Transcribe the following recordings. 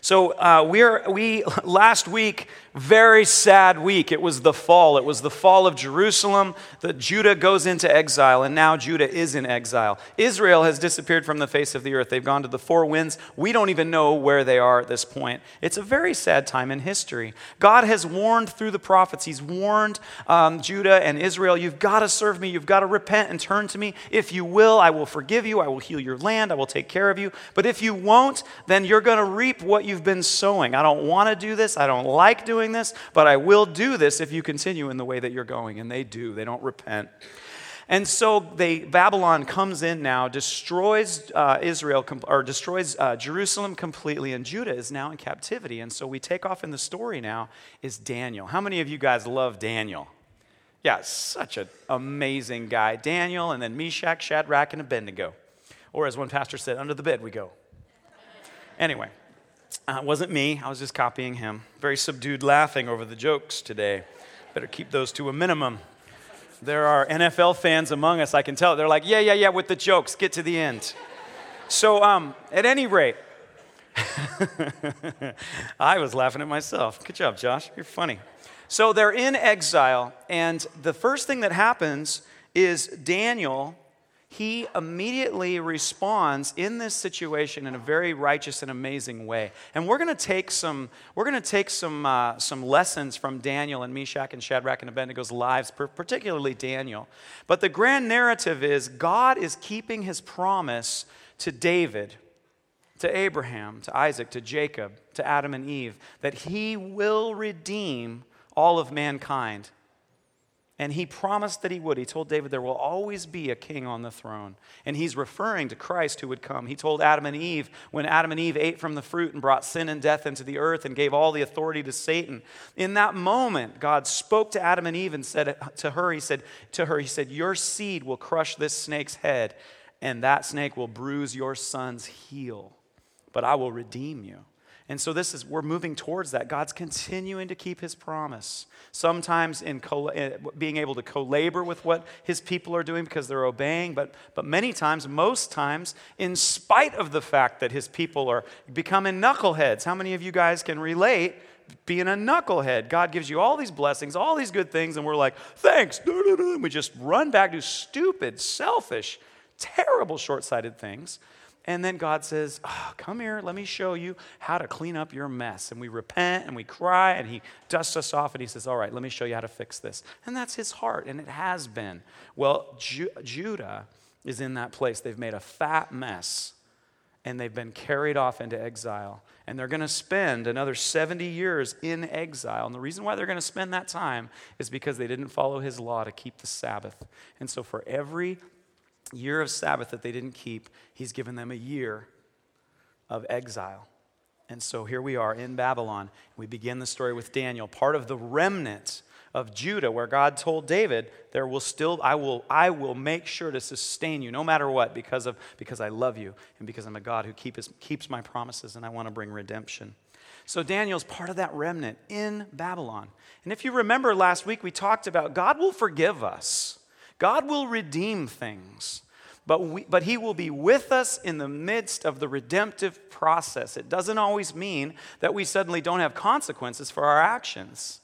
So uh, we're we last week very sad week. It was the fall. It was the fall of Jerusalem. That Judah goes into exile, and now Judah is in exile. Israel has disappeared from the face of the earth. They've gone to the four winds. We don't even know where they are at this point. It's a very sad time in history. God has warned through the prophets. He's warned um, Judah and Israel. You've got to serve me. You've got to repent and turn to me. If you will, I will forgive you. I will heal your land. I will take care of you. But if you won't, then you're going to reap what you've been sowing. I don't want to do this. I don't like doing this, but I will do this if you continue in the way that you're going. And they do, they don't repent. And so they, Babylon comes in now, destroys uh, Israel, or destroys uh, Jerusalem completely, and Judah is now in captivity. And so we take off in the story now is Daniel. How many of you guys love Daniel? Yeah, such an amazing guy. Daniel, and then Meshach, Shadrach, and Abednego. Or as one pastor said, under the bed we go. Anyway, uh, it wasn't me, I was just copying him. Very subdued laughing over the jokes today. Better keep those to a minimum. There are NFL fans among us, I can tell. They're like, yeah, yeah, yeah, with the jokes, get to the end. So, um, at any rate, I was laughing at myself. Good job, Josh. You're funny. So they're in exile, and the first thing that happens is Daniel he immediately responds in this situation in a very righteous and amazing way. And we're going to take some, we're going to take some, uh, some lessons from Daniel and Meshach and Shadrach and Abednego's lives, particularly Daniel. But the grand narrative is God is keeping his promise to David, to Abraham, to Isaac, to Jacob, to Adam and Eve, that he will redeem all of mankind and he promised that he would. He told David there will always be a king on the throne. And he's referring to Christ who would come. He told Adam and Eve when Adam and Eve ate from the fruit and brought sin and death into the earth and gave all the authority to Satan. In that moment, God spoke to Adam and Eve and said to her, He said, to her, He said, Your seed will crush this snake's head, and that snake will bruise your son's heel. But I will redeem you. And so this is we're moving towards that. God's continuing to keep his promise. Sometimes in co- eh, being able to co-labor with what his people are doing because they're obeying, but but many times, most times, in spite of the fact that his people are becoming knuckleheads. How many of you guys can relate? being a knucklehead. God gives you all these blessings, all these good things, and we're like, thanks. And we just run back to stupid, selfish, terrible, short sighted things. And then God says, oh, Come here, let me show you how to clean up your mess. And we repent and we cry, and He dusts us off, and He says, All right, let me show you how to fix this. And that's His heart, and it has been. Well, Ju- Judah is in that place. They've made a fat mess, and they've been carried off into exile. And they're going to spend another 70 years in exile. And the reason why they're going to spend that time is because they didn't follow His law to keep the Sabbath. And so, for every year of Sabbath that they didn't keep, he's given them a year of exile. And so here we are in Babylon. We begin the story with Daniel, part of the remnant of Judah, where God told David, There will still, I will, I will make sure to sustain you no matter what, because of because I love you and because I'm a God who keeps, keeps my promises and I want to bring redemption. So Daniel's part of that remnant in Babylon. And if you remember last week, we talked about God will forgive us. God will redeem things, but, we, but He will be with us in the midst of the redemptive process. It doesn't always mean that we suddenly don't have consequences for our actions.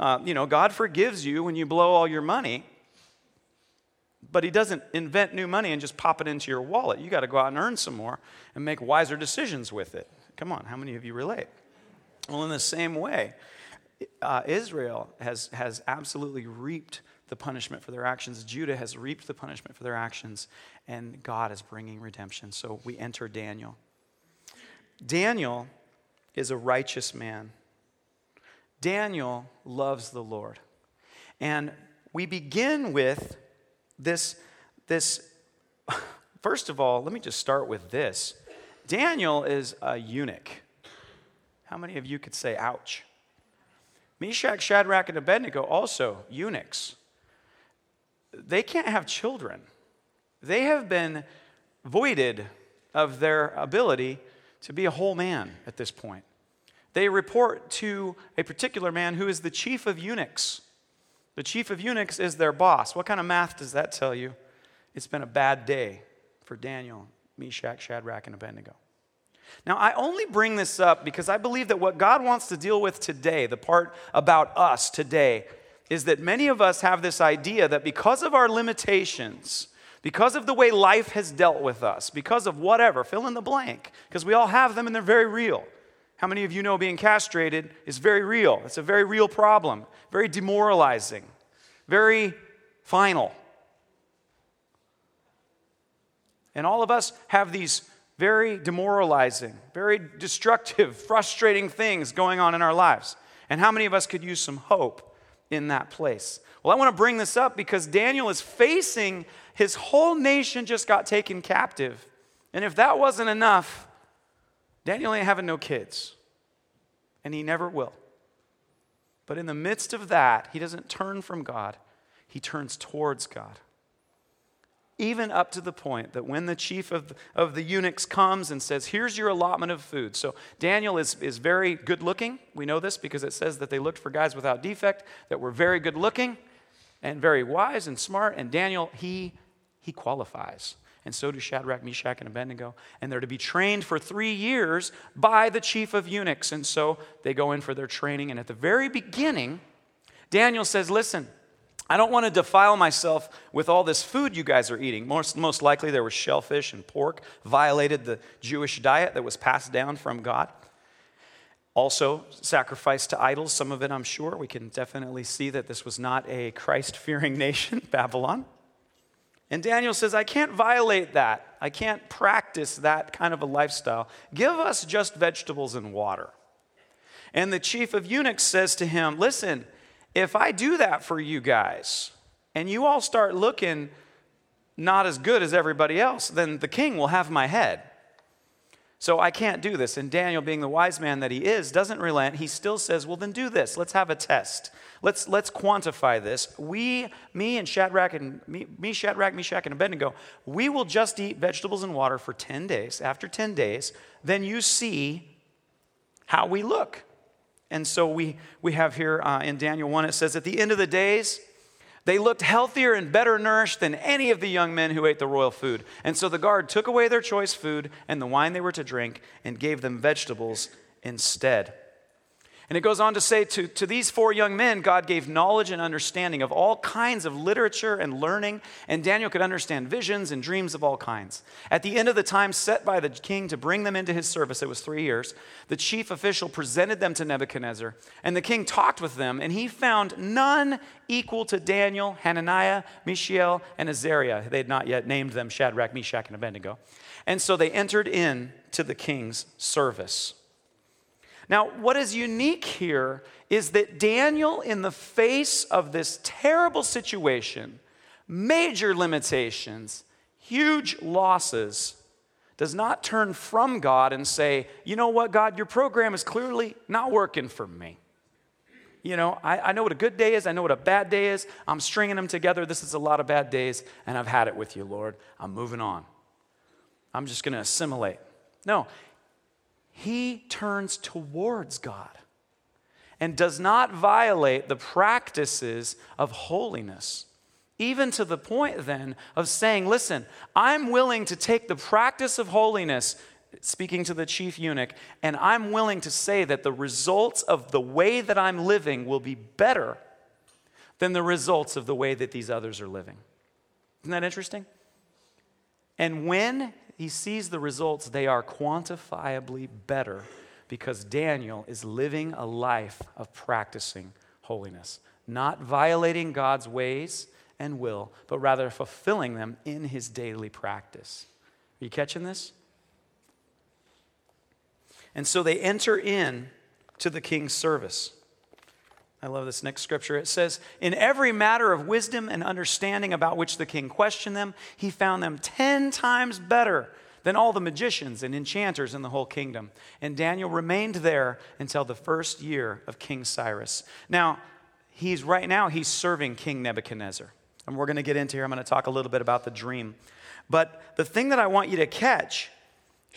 Uh, you know, God forgives you when you blow all your money, but He doesn't invent new money and just pop it into your wallet. You got to go out and earn some more and make wiser decisions with it. Come on, how many of you relate? Well, in the same way, uh, Israel has, has absolutely reaped the punishment for their actions. Judah has reaped the punishment for their actions, and God is bringing redemption. So we enter Daniel. Daniel is a righteous man. Daniel loves the Lord. And we begin with this, this first of all, let me just start with this. Daniel is a eunuch. How many of you could say, ouch? Meshach, Shadrach, and Abednego also eunuchs they can't have children. They have been voided of their ability to be a whole man at this point. They report to a particular man who is the chief of eunuchs. The chief of eunuchs is their boss. What kind of math does that tell you? It's been a bad day for Daniel, Meshach, Shadrach, and Abednego. Now, I only bring this up because I believe that what God wants to deal with today, the part about us today, is that many of us have this idea that because of our limitations, because of the way life has dealt with us, because of whatever, fill in the blank, because we all have them and they're very real. How many of you know being castrated is very real? It's a very real problem, very demoralizing, very final. And all of us have these very demoralizing, very destructive, frustrating things going on in our lives. And how many of us could use some hope in that place? Well, I want to bring this up because Daniel is facing his whole nation just got taken captive. And if that wasn't enough, Daniel ain't having no kids, and he never will. But in the midst of that, he doesn't turn from God, he turns towards God. Even up to the point that when the chief of, of the eunuchs comes and says, Here's your allotment of food. So Daniel is, is very good looking. We know this because it says that they looked for guys without defect that were very good looking and very wise and smart. And Daniel, he, he qualifies and so do Shadrach, Meshach, and Abednego. And they're to be trained for three years by the chief of eunuchs. And so they go in for their training. And at the very beginning, Daniel says, Listen, I don't want to defile myself with all this food you guys are eating. Most, most likely, there was shellfish and pork, violated the Jewish diet that was passed down from God. Also, sacrifice to idols, some of it I'm sure. We can definitely see that this was not a Christ fearing nation, Babylon. And Daniel says, I can't violate that. I can't practice that kind of a lifestyle. Give us just vegetables and water. And the chief of eunuchs says to him, Listen, if I do that for you guys, and you all start looking not as good as everybody else, then the king will have my head. So I can't do this. And Daniel, being the wise man that he is, doesn't relent. He still says, Well, then do this. Let's have a test. Let's, let's quantify this. We, me and Shadrach and me, me, Shadrach, Meshach, and Abednego, we will just eat vegetables and water for 10 days. After 10 days, then you see how we look. And so we, we have here uh, in Daniel 1, it says, At the end of the days, they looked healthier and better nourished than any of the young men who ate the royal food. And so the guard took away their choice food and the wine they were to drink and gave them vegetables instead. And it goes on to say to, to these four young men, God gave knowledge and understanding of all kinds of literature and learning, and Daniel could understand visions and dreams of all kinds. At the end of the time set by the king to bring them into his service, it was three years, the chief official presented them to Nebuchadnezzar, and the king talked with them, and he found none equal to Daniel, Hananiah, Mishael, and Azariah. They had not yet named them Shadrach, Meshach, and Abednego. And so they entered in to the king's service. Now, what is unique here is that Daniel, in the face of this terrible situation, major limitations, huge losses, does not turn from God and say, you know what, God, your program is clearly not working for me. You know, I, I know what a good day is, I know what a bad day is. I'm stringing them together. This is a lot of bad days, and I've had it with you, Lord. I'm moving on. I'm just going to assimilate. No, he turns towards God and does not violate the practices of holiness. Even to the point then of saying, listen, I'm willing to take the practice of holiness, speaking to the chief eunuch, and I'm willing to say that the results of the way that I'm living will be better than the results of the way that these others are living. Isn't that interesting? And when he sees the results, they are quantifiably better because Daniel is living a life of practicing holiness, not violating God's ways and will, but rather fulfilling them in his daily practice. Are you catching this? And so they enter in to the king's service. I love this next scripture. It says, In every matter of wisdom and understanding about which the king questioned them, he found them ten times better than all the magicians and enchanters in the whole kingdom. And Daniel remained there until the first year of King Cyrus. Now, he's right now, he's serving King Nebuchadnezzar. And we're going to get into here. I'm going to talk a little bit about the dream. But the thing that I want you to catch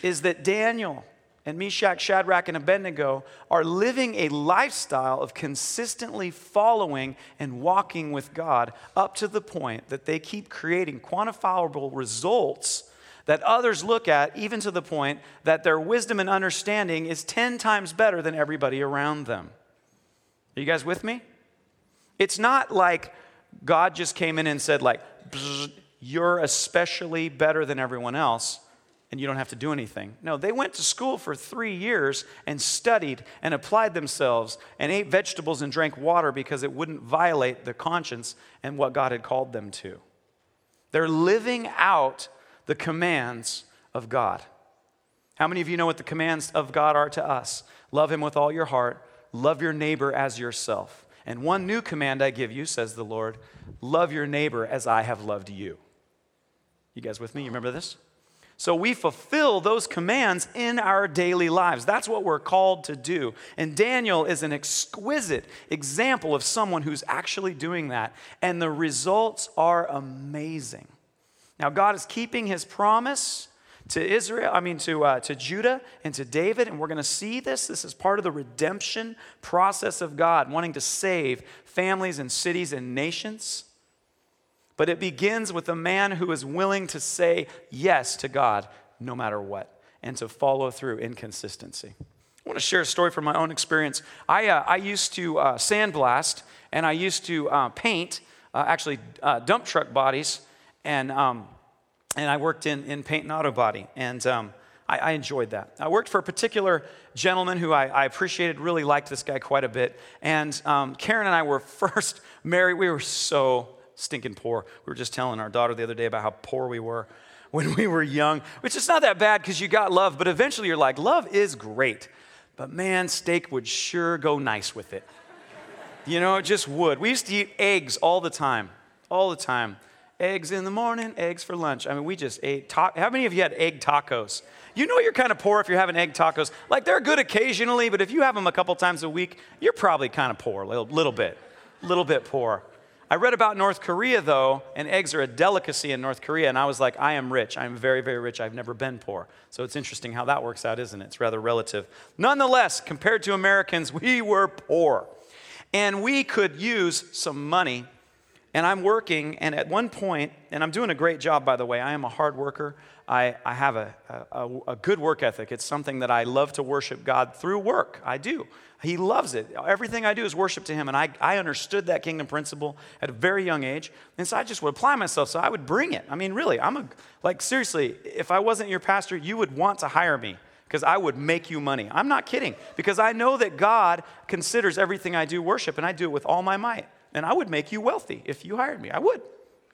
is that Daniel and Meshach, Shadrach, and Abednego are living a lifestyle of consistently following and walking with God up to the point that they keep creating quantifiable results that others look at, even to the point that their wisdom and understanding is 10 times better than everybody around them. Are you guys with me? It's not like God just came in and said, like, you're especially better than everyone else and you don't have to do anything. No, they went to school for three years and studied and applied themselves and ate vegetables and drank water because it wouldn't violate the conscience and what God had called them to. They're living out the commands of God. How many of you know what the commands of God are to us? Love Him with all your heart, love your neighbor as yourself. And one new command I give you, says the Lord love your neighbor as I have loved you. You guys with me? You remember this? So we fulfill those commands in our daily lives. That's what we're called to do. And Daniel is an exquisite example of someone who's actually doing that. And the results are amazing. Now, God is keeping his promise to Israel, I mean, to, uh, to Judah and to David, and we're going to see this. This is part of the redemption process of God, wanting to save families and cities and nations. But it begins with a man who is willing to say yes to God no matter what and to follow through in consistency. I want to share a story from my own experience. I, uh, I used to uh, sandblast and I used to uh, paint, uh, actually, uh, dump truck bodies, and, um, and I worked in, in paint and auto body. And um, I, enjoyed that. I worked for a particular gentleman who I, I appreciated, really liked this guy quite a bit. And um, Karen and I were first married. We were so stinking poor. We were just telling our daughter the other day about how poor we were when we were young, which is not that bad because you got love, but eventually you're like, love is great. But man, steak would sure go nice with it. You know, it just would. We used to eat eggs all the time, all the time. Eggs in the morning, eggs for lunch. I mean, we just ate. How many of you had egg tacos? You know you're kind of poor if you're having egg tacos. Like they're good occasionally, but if you have them a couple times a week, you're probably kind of poor, a little, little bit, a little bit poor. I read about North Korea, though, and eggs are a delicacy in North Korea, and I was like, I am rich. I'm very, very rich. I've never been poor. So it's interesting how that works out, isn't it? It's rather relative. Nonetheless, compared to Americans, we were poor. And we could use some money. And I'm working, and at one point, and I'm doing a great job, by the way. I am a hard worker. I, I have a, a, a good work ethic. It's something that I love to worship God through work. I do. He loves it. Everything I do is worship to Him. And I, I understood that kingdom principle at a very young age. And so I just would apply myself. So I would bring it. I mean, really, I'm a, like, seriously, if I wasn't your pastor, you would want to hire me because I would make you money. I'm not kidding because I know that God considers everything I do worship and I do it with all my might. And I would make you wealthy if you hired me. I would.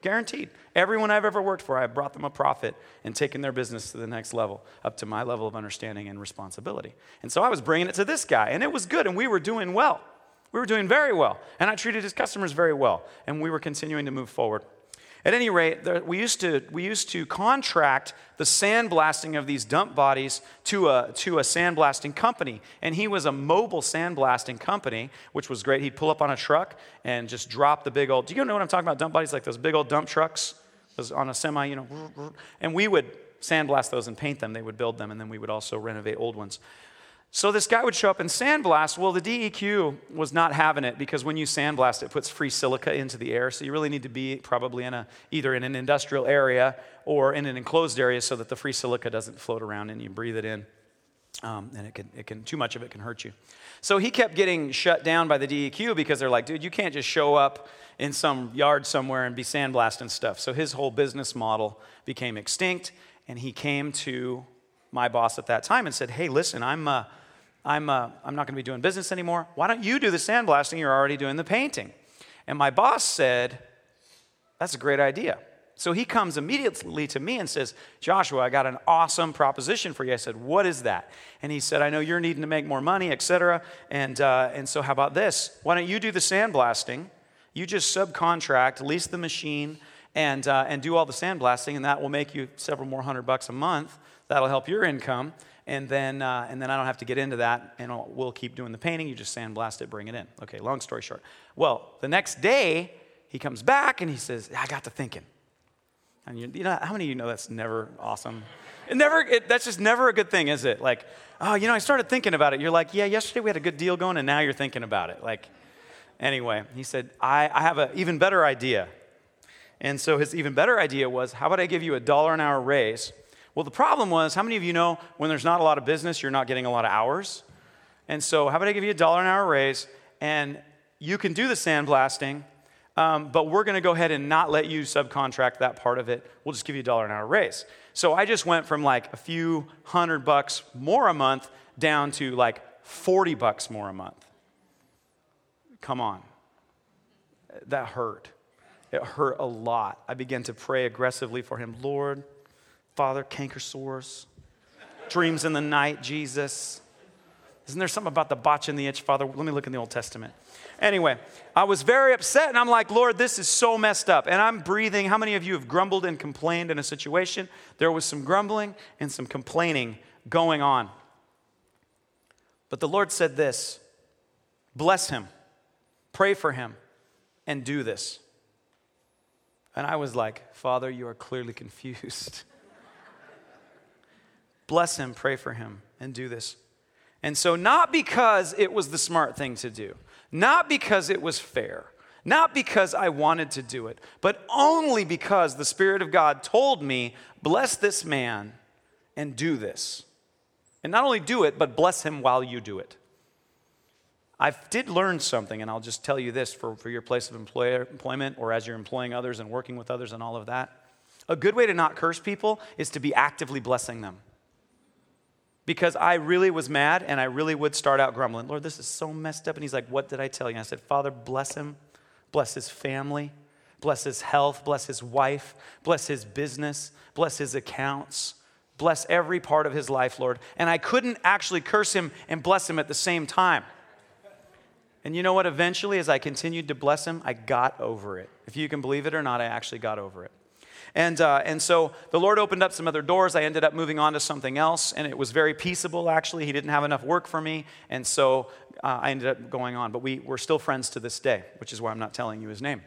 Guaranteed. Everyone I've ever worked for, I've brought them a profit and taken their business to the next level, up to my level of understanding and responsibility. And so I was bringing it to this guy, and it was good, and we were doing well. We were doing very well. And I treated his customers very well, and we were continuing to move forward. At any rate, we, used to, we used to contract the sandblasting of these dump bodies to a, to a sandblasting company. And he was a mobile sandblasting company, which was great. He'd pull up on a truck and just drop the big old, do you know what I'm talking about? Dump bodies, like those big old dump trucks was on a semi, you know, and we would sandblast those and paint them. They would build them, and then we would also renovate old ones. So this guy would show up and sandblast. Well, the DEQ was not having it because when you sandblast, it puts free silica into the air. So you really need to be probably in a either in an industrial area or in an enclosed area so that the free silica doesn't float around and you breathe it in. Um, and it can, it can, too much of it can hurt you. So he kept getting shut down by the DEQ because they're like, dude, you can't just show up in some yard somewhere and be sandblasting stuff. So his whole business model became extinct, and he came to my boss at that time and said, hey, listen, I'm, uh, I'm, uh, I'm not going to be doing business anymore. Why don't you do the sandblasting? You're already doing the painting. And my boss said, That's a great idea. So he comes immediately to me and says, Joshua, I got an awesome proposition for you. I said, What is that? And he said, I know you're needing to make more money, et cetera. And, uh, and so, how about this? Why don't you do the sandblasting? You just subcontract, lease the machine, and, uh, and do all the sandblasting, and that will make you several more hundred bucks a month. That'll help your income and then, uh, and then I don't have to get into that, and I'll, we'll keep doing the painting. You just sandblast it, bring it in. Okay, long story short. Well, the next day, he comes back and he says, I got to thinking. And you, you know, how many of you know that's never awesome? It never, it, that's just never a good thing, is it? Like, oh, you know, I started thinking about it. You're like, yeah, yesterday we had a good deal going, and now you're thinking about it. Like, anyway, he said, I, I have an even better idea. And so his even better idea was, how about I give you a dollar an hour raise? Well, the problem was, how many of you know when there's not a lot of business, you're not getting a lot of hours? And so, how about I give you a dollar an hour raise and you can do the sandblasting, um, but we're going to go ahead and not let you subcontract that part of it. We'll just give you a dollar an hour raise. So I just went from like a few hundred bucks more a month down to like 40 bucks more a month. Come on. That hurt. It hurt a lot. I began to pray aggressively for him. Lord, Father, canker sores, dreams in the night, Jesus. Isn't there something about the botch and the itch, Father? Let me look in the Old Testament. Anyway, I was very upset and I'm like, Lord, this is so messed up. And I'm breathing. How many of you have grumbled and complained in a situation? There was some grumbling and some complaining going on. But the Lord said this bless him, pray for him, and do this. And I was like, Father, you are clearly confused. Bless him, pray for him, and do this. And so, not because it was the smart thing to do, not because it was fair, not because I wanted to do it, but only because the Spirit of God told me, bless this man and do this. And not only do it, but bless him while you do it. I did learn something, and I'll just tell you this for, for your place of employer, employment or as you're employing others and working with others and all of that. A good way to not curse people is to be actively blessing them because I really was mad and I really would start out grumbling. Lord, this is so messed up. And he's like, What did I tell you? And I said, Father, bless him, bless his family, bless his health, bless his wife, bless his business, bless his accounts, bless every part of his life, Lord. And I couldn't actually curse him and bless him at the same time. And you know what? Eventually, as I continued to bless him, I got over it. If you can believe it or not, I actually got over it. And, uh, and so the Lord opened up some other doors. I ended up moving on to something else, and it was very peaceable, actually. He didn't have enough work for me, and so uh, I ended up going on. But we, we're still friends to this day, which is why I'm not telling you his name.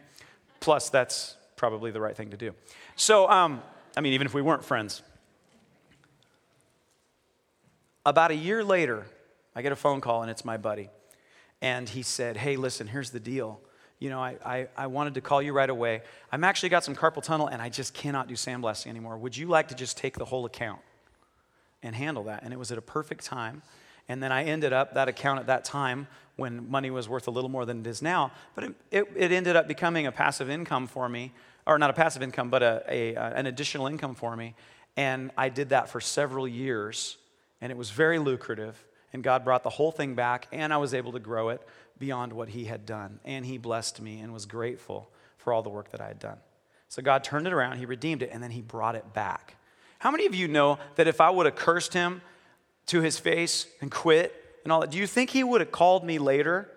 Plus, that's probably the right thing to do. So, um, I mean, even if we weren't friends. About a year later, I get a phone call, and it's my buddy. And he said, Hey, listen, here's the deal you know, I, I, I, wanted to call you right away. I'm actually got some carpal tunnel and I just cannot do sandblasting anymore. Would you like to just take the whole account and handle that? And it was at a perfect time. And then I ended up, that account at that time, when money was worth a little more than it is now, but it, it, it ended up becoming a passive income for me, or not a passive income, but a, a, an additional income for me. And I did that for several years, and it was very lucrative. And God brought the whole thing back, and I was able to grow it beyond what he had done. And he blessed me and was grateful for all the work that I had done. So God turned it around, he redeemed it, and then he brought it back. How many of you know that if I would have cursed him to his face and quit and all that, do you think he would have called me later?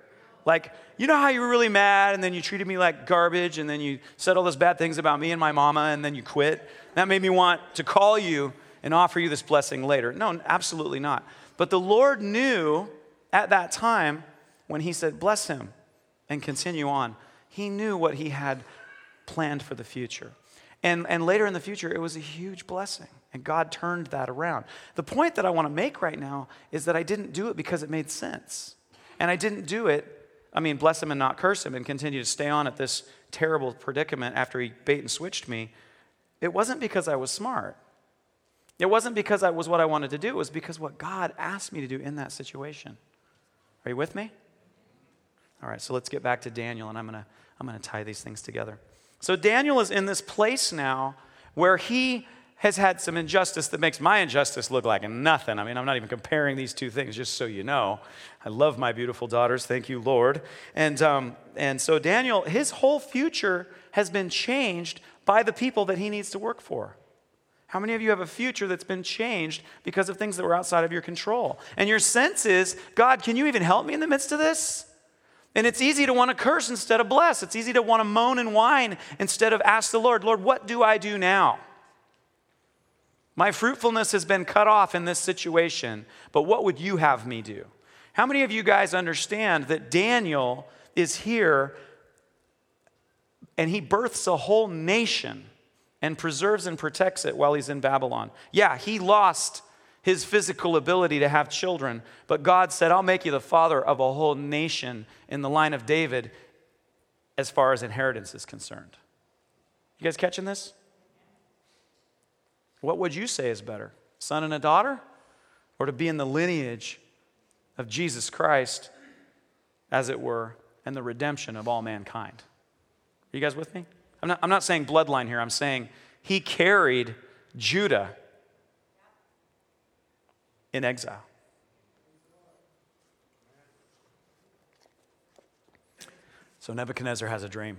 Like, you know how you were really mad and then you treated me like garbage and then you said all those bad things about me and my mama and then you quit? That made me want to call you and offer you this blessing later. No, absolutely not. But the Lord knew at that time when he said, Bless him and continue on, he knew what he had planned for the future. And, and later in the future, it was a huge blessing. And God turned that around. The point that I want to make right now is that I didn't do it because it made sense. And I didn't do it, I mean, bless him and not curse him and continue to stay on at this terrible predicament after he bait and switched me. It wasn't because I was smart. It wasn't because I was what I wanted to do. It was because what God asked me to do in that situation. Are you with me? All right, so let's get back to Daniel, and I'm going to I'm going to tie these things together. So Daniel is in this place now where he has had some injustice that makes my injustice look like nothing. I mean, I'm not even comparing these two things, just so you know. I love my beautiful daughters. Thank you, Lord. And, um, and so Daniel, his whole future has been changed by the people that he needs to work for. How many of you have a future that's been changed because of things that were outside of your control? And your sense is, God, can you even help me in the midst of this? And it's easy to want to curse instead of bless. It's easy to want to moan and whine instead of ask the Lord, Lord, what do I do now? My fruitfulness has been cut off in this situation, but what would you have me do? How many of you guys understand that Daniel is here and he births a whole nation and preserves and protects it while he's in Babylon? Yeah, he lost his physical ability to have children. But God said, I'll make you the father of a whole nation in the line of David as far as inheritance is concerned. You guys catching this? What would you say is better, son and a daughter, or to be in the lineage of Jesus Christ, as it were, and the redemption of all mankind? Are you guys with me? I'm not, I'm not saying bloodline here, I'm saying he carried Judah in exile. So Nebuchadnezzar has a dream.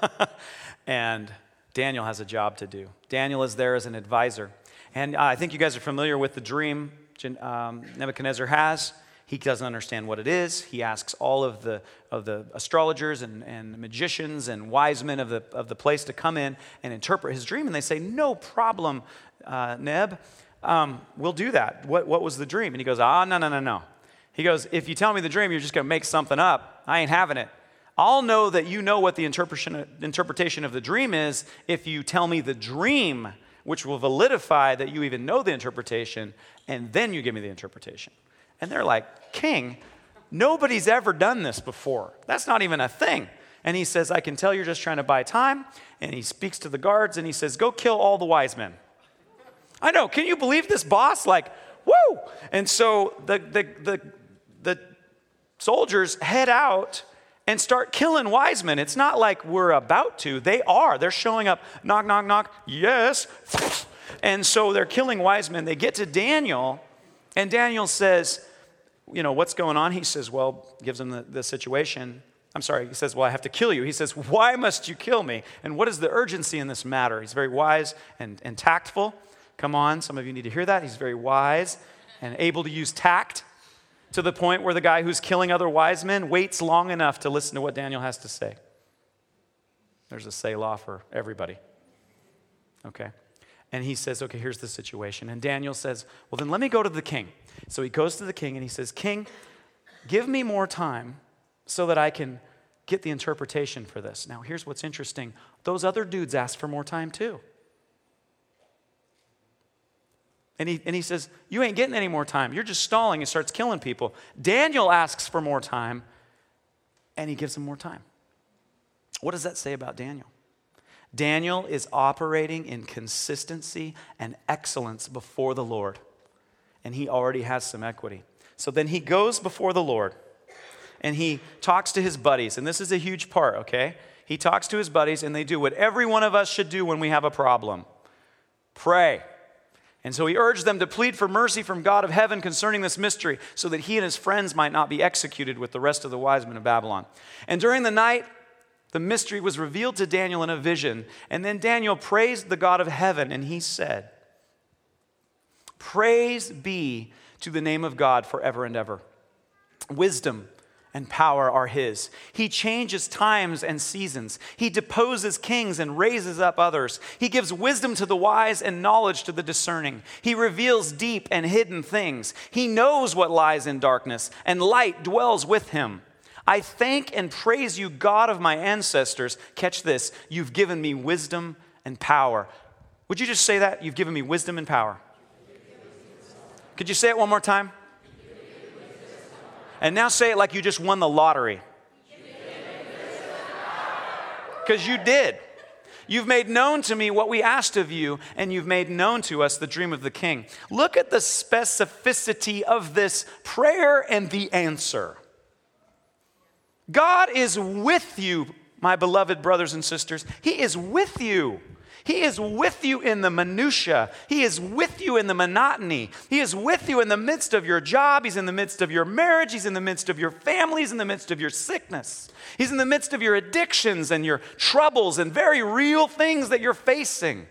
and Daniel has a job to do. Daniel is there as an advisor. And uh, I think you guys are familiar with the dream um, Nebuchadnezzar has. He doesn't understand what it is. He asks all of the, of the astrologers and, and magicians and wise men of the, of the place to come in and interpret his dream. And they say, No problem, uh, Neb. Um, we'll do that. What, what was the dream? And he goes, Ah, no, no, no, no. He goes, If you tell me the dream, you're just going to make something up. I ain't having it. I'll know that you know what the interpretation of the dream is if you tell me the dream, which will validify that you even know the interpretation, and then you give me the interpretation. And they're like, King, nobody's ever done this before. That's not even a thing. And he says, I can tell you're just trying to buy time. And he speaks to the guards and he says, Go kill all the wise men. I know, can you believe this boss? Like, woo! And so the, the, the, the soldiers head out and start killing wise men. It's not like we're about to, they are. They're showing up, knock, knock, knock, yes. And so they're killing wise men. They get to Daniel, and Daniel says, You know, what's going on? He says, Well, gives him the, the situation. I'm sorry, he says, Well, I have to kill you. He says, Why must you kill me? And what is the urgency in this matter? He's very wise and, and tactful. Come on, some of you need to hear that. He's very wise and able to use tact to the point where the guy who's killing other wise men waits long enough to listen to what Daniel has to say. There's a Selah for everybody. Okay? And he says, Okay, here's the situation. And Daniel says, Well, then let me go to the king. So he goes to the king and he says, King, give me more time so that I can get the interpretation for this. Now, here's what's interesting those other dudes asked for more time too. And he, and he says, You ain't getting any more time. You're just stalling and starts killing people. Daniel asks for more time, and he gives him more time. What does that say about Daniel? Daniel is operating in consistency and excellence before the Lord, and he already has some equity. So then he goes before the Lord and he talks to his buddies, and this is a huge part, okay? He talks to his buddies, and they do what every one of us should do when we have a problem pray. And so he urged them to plead for mercy from God of heaven concerning this mystery, so that he and his friends might not be executed with the rest of the wise men of Babylon. And during the night, the mystery was revealed to Daniel in a vision. And then Daniel praised the God of heaven, and he said, Praise be to the name of God forever and ever. Wisdom and power are his. He changes times and seasons. He deposes kings and raises up others. He gives wisdom to the wise and knowledge to the discerning. He reveals deep and hidden things. He knows what lies in darkness, and light dwells with him. I thank and praise you, God of my ancestors. Catch this you've given me wisdom and power. Would you just say that? You've given me wisdom and power. Could you say it one more time? And now say it like you just won the lottery. Because you did. You've made known to me what we asked of you, and you've made known to us the dream of the king. Look at the specificity of this prayer and the answer. God is with you, my beloved brothers and sisters. He is with you. He is with you in the minutia. He is with you in the monotony. He is with you in the midst of your job. He's in the midst of your marriage. He's in the midst of your family. He's in the midst of your sickness. He's in the midst of your addictions and your troubles and very real things that you're facing.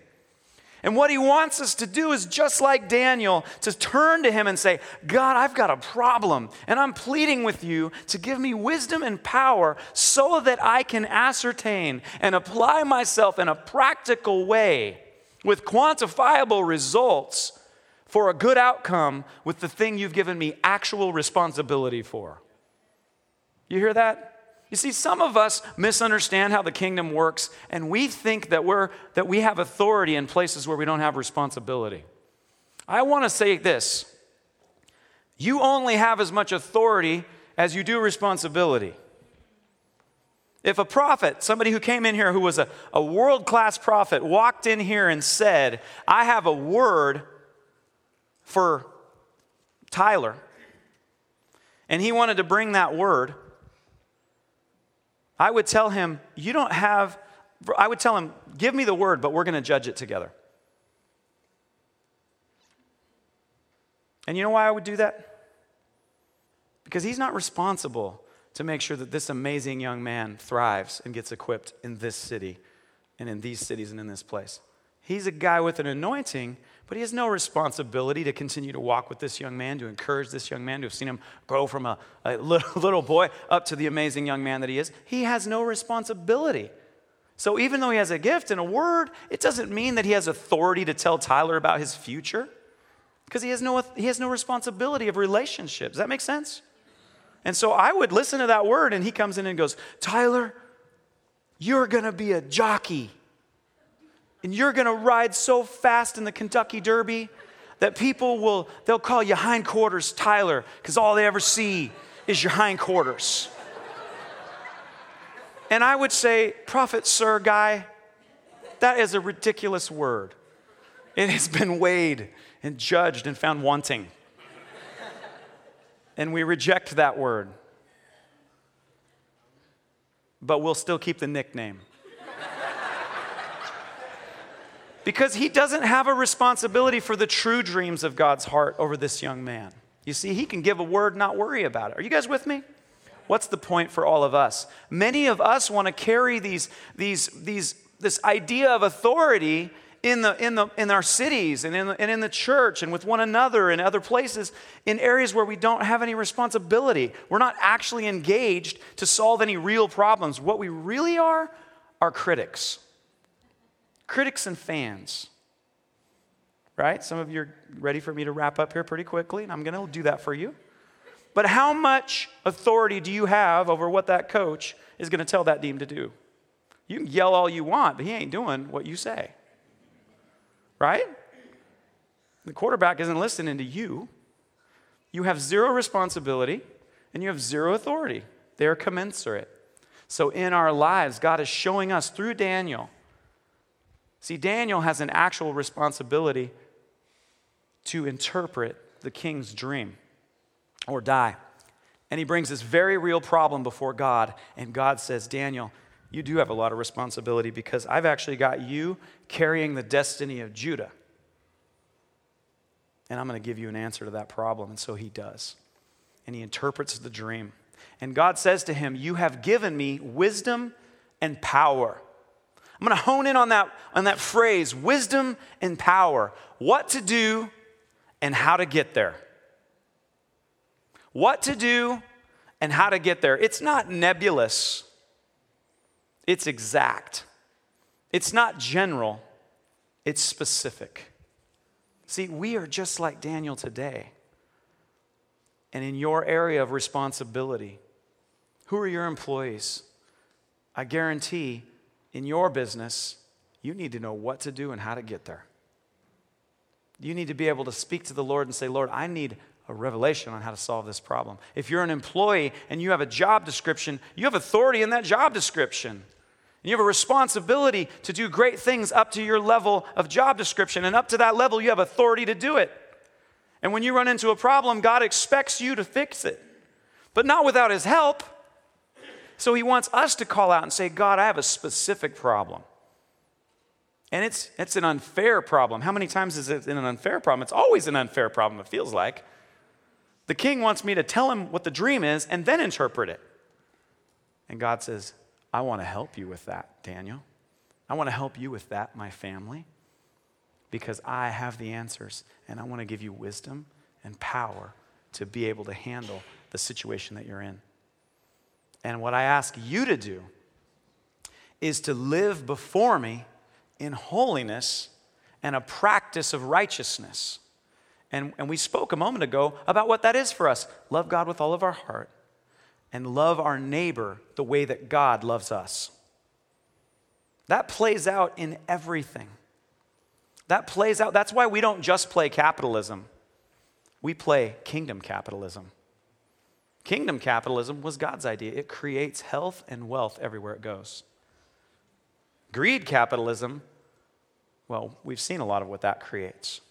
And what he wants us to do is just like Daniel, to turn to him and say, God, I've got a problem, and I'm pleading with you to give me wisdom and power so that I can ascertain and apply myself in a practical way with quantifiable results for a good outcome with the thing you've given me actual responsibility for. You hear that? You see, some of us misunderstand how the kingdom works, and we think that, we're, that we have authority in places where we don't have responsibility. I want to say this you only have as much authority as you do responsibility. If a prophet, somebody who came in here who was a, a world class prophet, walked in here and said, I have a word for Tyler, and he wanted to bring that word, I would tell him, You don't have, I would tell him, Give me the word, but we're going to judge it together. And you know why I would do that? Because he's not responsible to make sure that this amazing young man thrives and gets equipped in this city and in these cities and in this place. He's a guy with an anointing, but he has no responsibility to continue to walk with this young man, to encourage this young man, to have seen him grow from a, a little, little boy up to the amazing young man that he is. He has no responsibility. So even though he has a gift and a word, it doesn't mean that he has authority to tell Tyler about his future because he has no he has no responsibility of relationships. Does that make sense? And so I would listen to that word, and he comes in and goes, Tyler, you're going to be a jockey. And you're going to ride so fast in the Kentucky Derby that people will, they'll call you hindquarters Tyler because all they ever see is your hindquarters. and I would say, Prophet, sir, guy, that is a ridiculous word. It has been weighed and judged and found wanting and we reject that word. But we'll still keep the nickname. Because he doesn't have a responsibility for the true dreams of God's heart over this young man. You see, he can give a word, not worry about it. Are you guys with me? What's the point for all of us? Many of us want to carry these, these, these, this idea of authority in, the, in, the, in our cities and in, the, and in the church and with one another and other places in areas where we don't have any responsibility. We're not actually engaged to solve any real problems. What we really are are critics. Critics and fans. Right? Some of you are ready for me to wrap up here pretty quickly, and I'm going to do that for you. But how much authority do you have over what that coach is going to tell that team to do? You can yell all you want, but he ain't doing what you say right? The quarterback isn't listening to you. You have zero responsibility and you have zero authority. They are commensurate. So in our lives, God is showing us through Daniel. See, Daniel has an actual responsibility to interpret the king's dream or die. And he brings this very real problem before God. And God says, Daniel, you do have a lot of responsibility because I've actually got you carrying the destiny of Judah. And I'm going to give you an answer to that problem. And so he does. And he interprets the dream. And God says to him, You have given me wisdom and power. I'm going to hone in on that, on that phrase wisdom and power. What to do and how to get there. What to do and how to get there. It's not nebulous. It's exact. It's not general, it's specific. See, we are just like Daniel today. And in your area of responsibility, who are your employees? I guarantee in your business, you need to know what to do and how to get there. You need to be able to speak to the Lord and say, Lord, I need a revelation on how to solve this problem. If you're an employee and you have a job description, you have authority in that job description. And you have a responsibility to do great things up to your level of job description. And up to that level, you have authority to do it. And when you run into a problem, God expects you to fix it, but not without His help. So He wants us to call out and say, God, I have a specific problem. And it's, it's an unfair problem. How many times is it an unfair problem? It's always an unfair problem, it feels like. The king wants me to tell him what the dream is and then interpret it. And God says, I want to help you with that, Daniel. I want to help you with that, my family, because I have the answers and I want to give you wisdom and power to be able to handle the situation that you're in. And what I ask you to do is to live before me in holiness and a practice of righteousness. And, and we spoke a moment ago about what that is for us love God with all of our heart, and love our neighbor the way that God loves us. That plays out in everything. That plays out. That's why we don't just play capitalism, we play kingdom capitalism. Kingdom capitalism was God's idea. It creates health and wealth everywhere it goes. Greed capitalism, well, we've seen a lot of what that creates.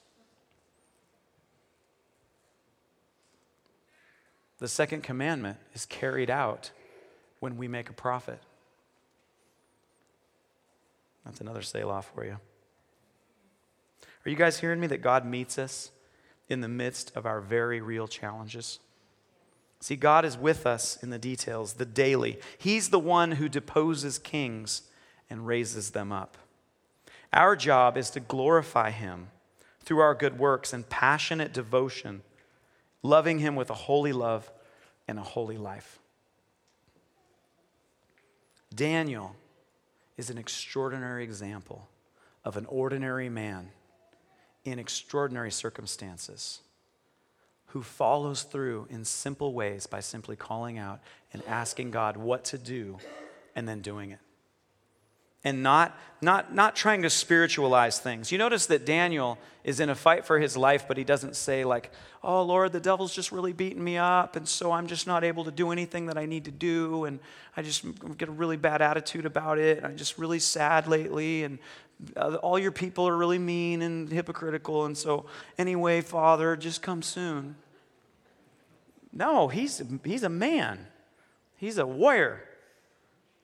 The second commandment is carried out when we make a profit. That's another Selah for you. Are you guys hearing me that God meets us in the midst of our very real challenges? See, God is with us in the details, the daily. He's the one who deposes kings and raises them up. Our job is to glorify Him through our good works and passionate devotion, loving Him with a holy love and a holy life. Daniel is an extraordinary example of an ordinary man in extraordinary circumstances who follows through in simple ways by simply calling out and asking God what to do and then doing it. And not, not, not trying to spiritualize things. You notice that Daniel is in a fight for his life, but he doesn't say, like, oh, Lord, the devil's just really beating me up, and so I'm just not able to do anything that I need to do, and I just get a really bad attitude about it. And I'm just really sad lately, and uh, all your people are really mean and hypocritical. And so, anyway, Father, just come soon. No, he's, he's a man, he's a warrior.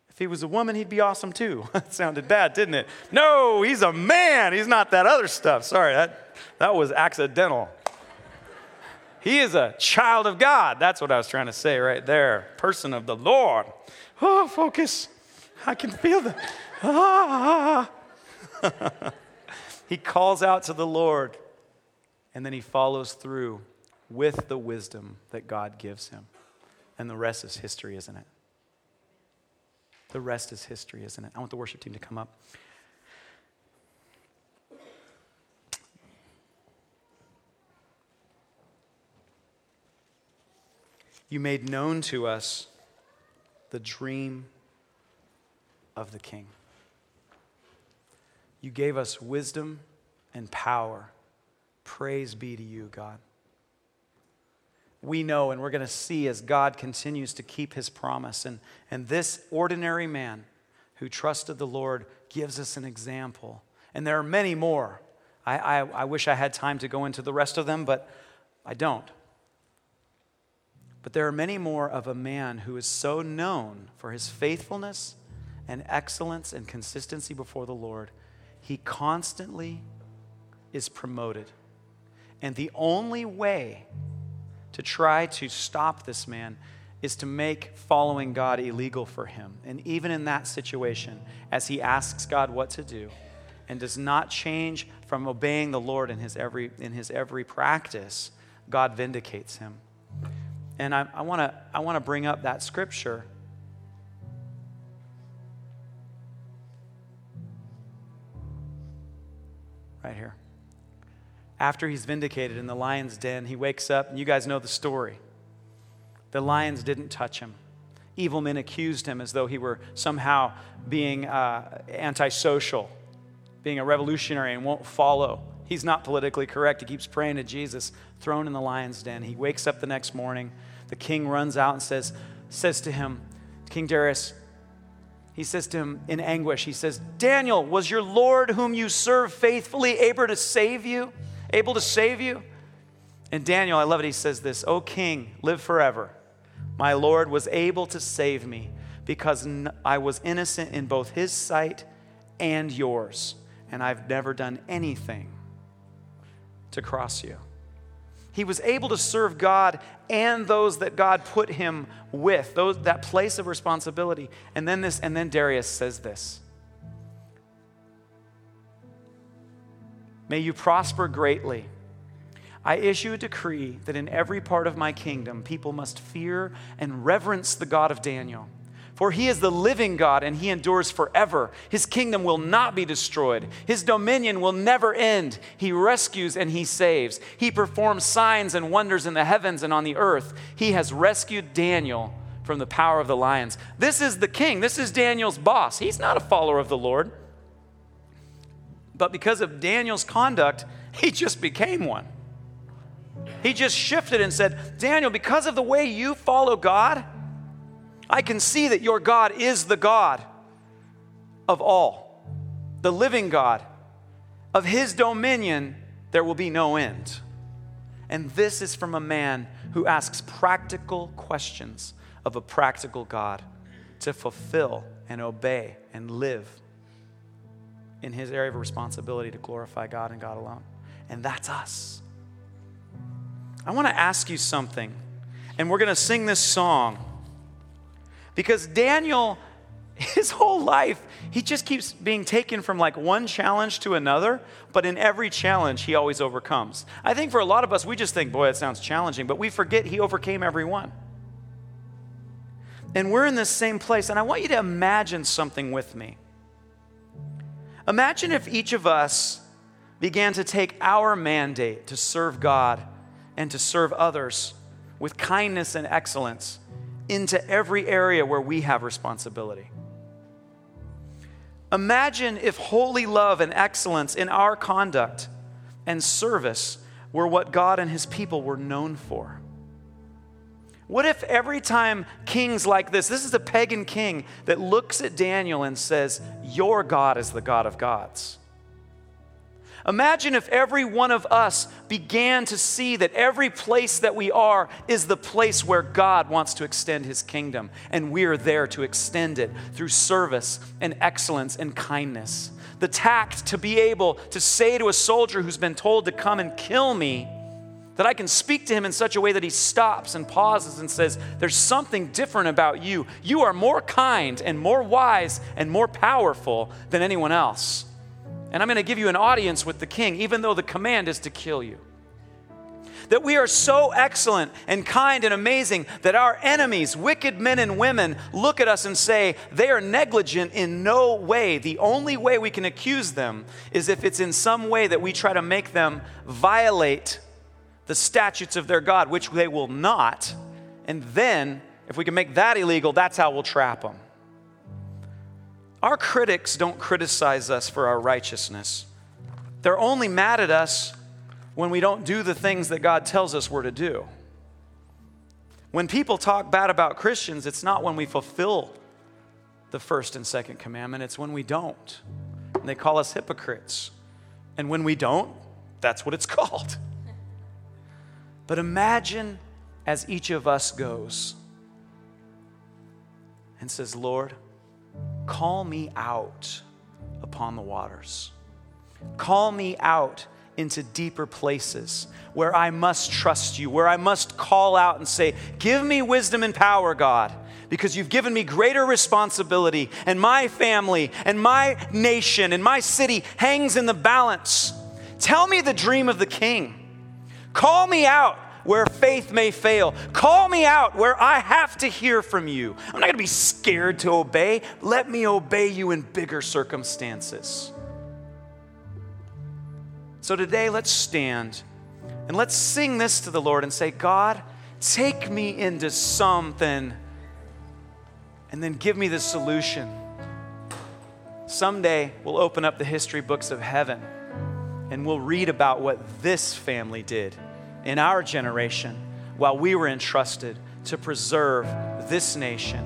If he was a woman, he'd be awesome too. that sounded bad, didn't it? No, he's a man. He's not that other stuff. Sorry, that, that was accidental. He is a child of God. That's what I was trying to say right there. Person of the Lord. Oh, focus. I can feel the. Ah. he calls out to the Lord and then he follows through with the wisdom that God gives him. And the rest is history, isn't it? The rest is history, isn't it? I want the worship team to come up. You made known to us the dream of the king. You gave us wisdom and power. Praise be to you, God. We know and we're going to see as God continues to keep his promise. And, and this ordinary man who trusted the Lord gives us an example. And there are many more. I, I, I wish I had time to go into the rest of them, but I don't. But there are many more of a man who is so known for his faithfulness and excellence and consistency before the Lord he constantly is promoted. And the only way to try to stop this man is to make following God illegal for him. And even in that situation, as he asks God what to do and does not change from obeying the Lord in his every, in his every practice, God vindicates him. And I, I want to I wanna bring up that scripture right here. After he's vindicated in the lion's den, he wakes up, and you guys know the story. The lions didn't touch him. Evil men accused him as though he were somehow being uh, antisocial, being a revolutionary and won't follow. He's not politically correct. He keeps praying to Jesus, thrown in the lion's den. He wakes up the next morning. The king runs out and says, says to him, King Darius, he says to him in anguish, he says, Daniel, was your Lord whom you serve faithfully able to save you? Able to save you? And Daniel, I love it, he says this, O king, live forever. My Lord was able to save me because I was innocent in both his sight and yours, and I've never done anything to cross you. He was able to serve God and those that God put him with, those, that place of responsibility. And then this, and then Darius says this. May you prosper greatly. I issue a decree that in every part of my kingdom, people must fear and reverence the God of Daniel for he is the living God and he endures forever. His kingdom will not be destroyed, his dominion will never end. He rescues and he saves. He performs signs and wonders in the heavens and on the earth. He has rescued Daniel from the power of the lions. This is the king, this is Daniel's boss. He's not a follower of the Lord. But because of Daniel's conduct, he just became one. he just shifted and said, Daniel, because of the way you follow God, I can see that your God is the God of all, the living God. Of his dominion, there will be no end. And this is from a man who asks practical questions of a practical God to fulfill and obey and live in his area of responsibility to glorify God and God alone. And that's us. I want to ask you something, and we're going to sing this song because Daniel, his whole life, he just keeps being taken from like one challenge to another, but in every challenge, he always overcomes. I think for a lot of us, we just think, boy, that sounds challenging, but we forget he overcame every one. And we're in this same place, and I want you to imagine something with me. Imagine if each of us began to take our mandate to serve God and to serve others with kindness and excellence into every area where we have responsibility. Imagine if holy love and excellence in our conduct and service were what God and his people were known for. What if every time kings like this, this is a pagan king that looks at Daniel and says, Your God is the God of gods? Imagine if every one of us began to see that every place that we are is the place where God wants to extend his kingdom, and we are there to extend it through service and excellence and kindness. The tact to be able to say to a soldier who's been told to come and kill me, that I can speak to him in such a way that he stops and pauses and says, There's something different about you. You are more kind and more wise and more powerful than anyone else. And I'm going to give you an audience with the king, even though the command is to kill you. That we are so excellent and kind and amazing that our enemies, wicked men and women, look at us and say they are negligent in no way. The only way we can accuse them is if it's in some way that we try to make them violate the statutes of their God, which they will not. And then, if we can make that illegal, that's how we'll trap them. Our critics don't criticize us for our righteousness. They're only mad at us when we don't do the things that God tells us we're to do. When people talk bad about Christians, it's not when we fulfill the first and second commandment, it's when we don't. And they call us hypocrites. And when we don't, that's what it's called. But imagine as each of us goes and says, Lord, call me out upon the waters. Call me out into deeper places where I must trust you, where I must call out and say, Give me wisdom and power, God, because you've given me greater responsibility, and my family, and my nation, and my city hangs in the balance. Tell me the dream of the king. Call me out where faith may fail. Call me out where I have to hear from you. I'm not going to be scared to obey. Let me obey you in bigger circumstances. So today, let's stand and let's sing this to the Lord and say, God, take me into something and then give me the solution. Someday, we'll open up the history books of heaven and we'll read about what this family did in our generation while we were entrusted to preserve this nation.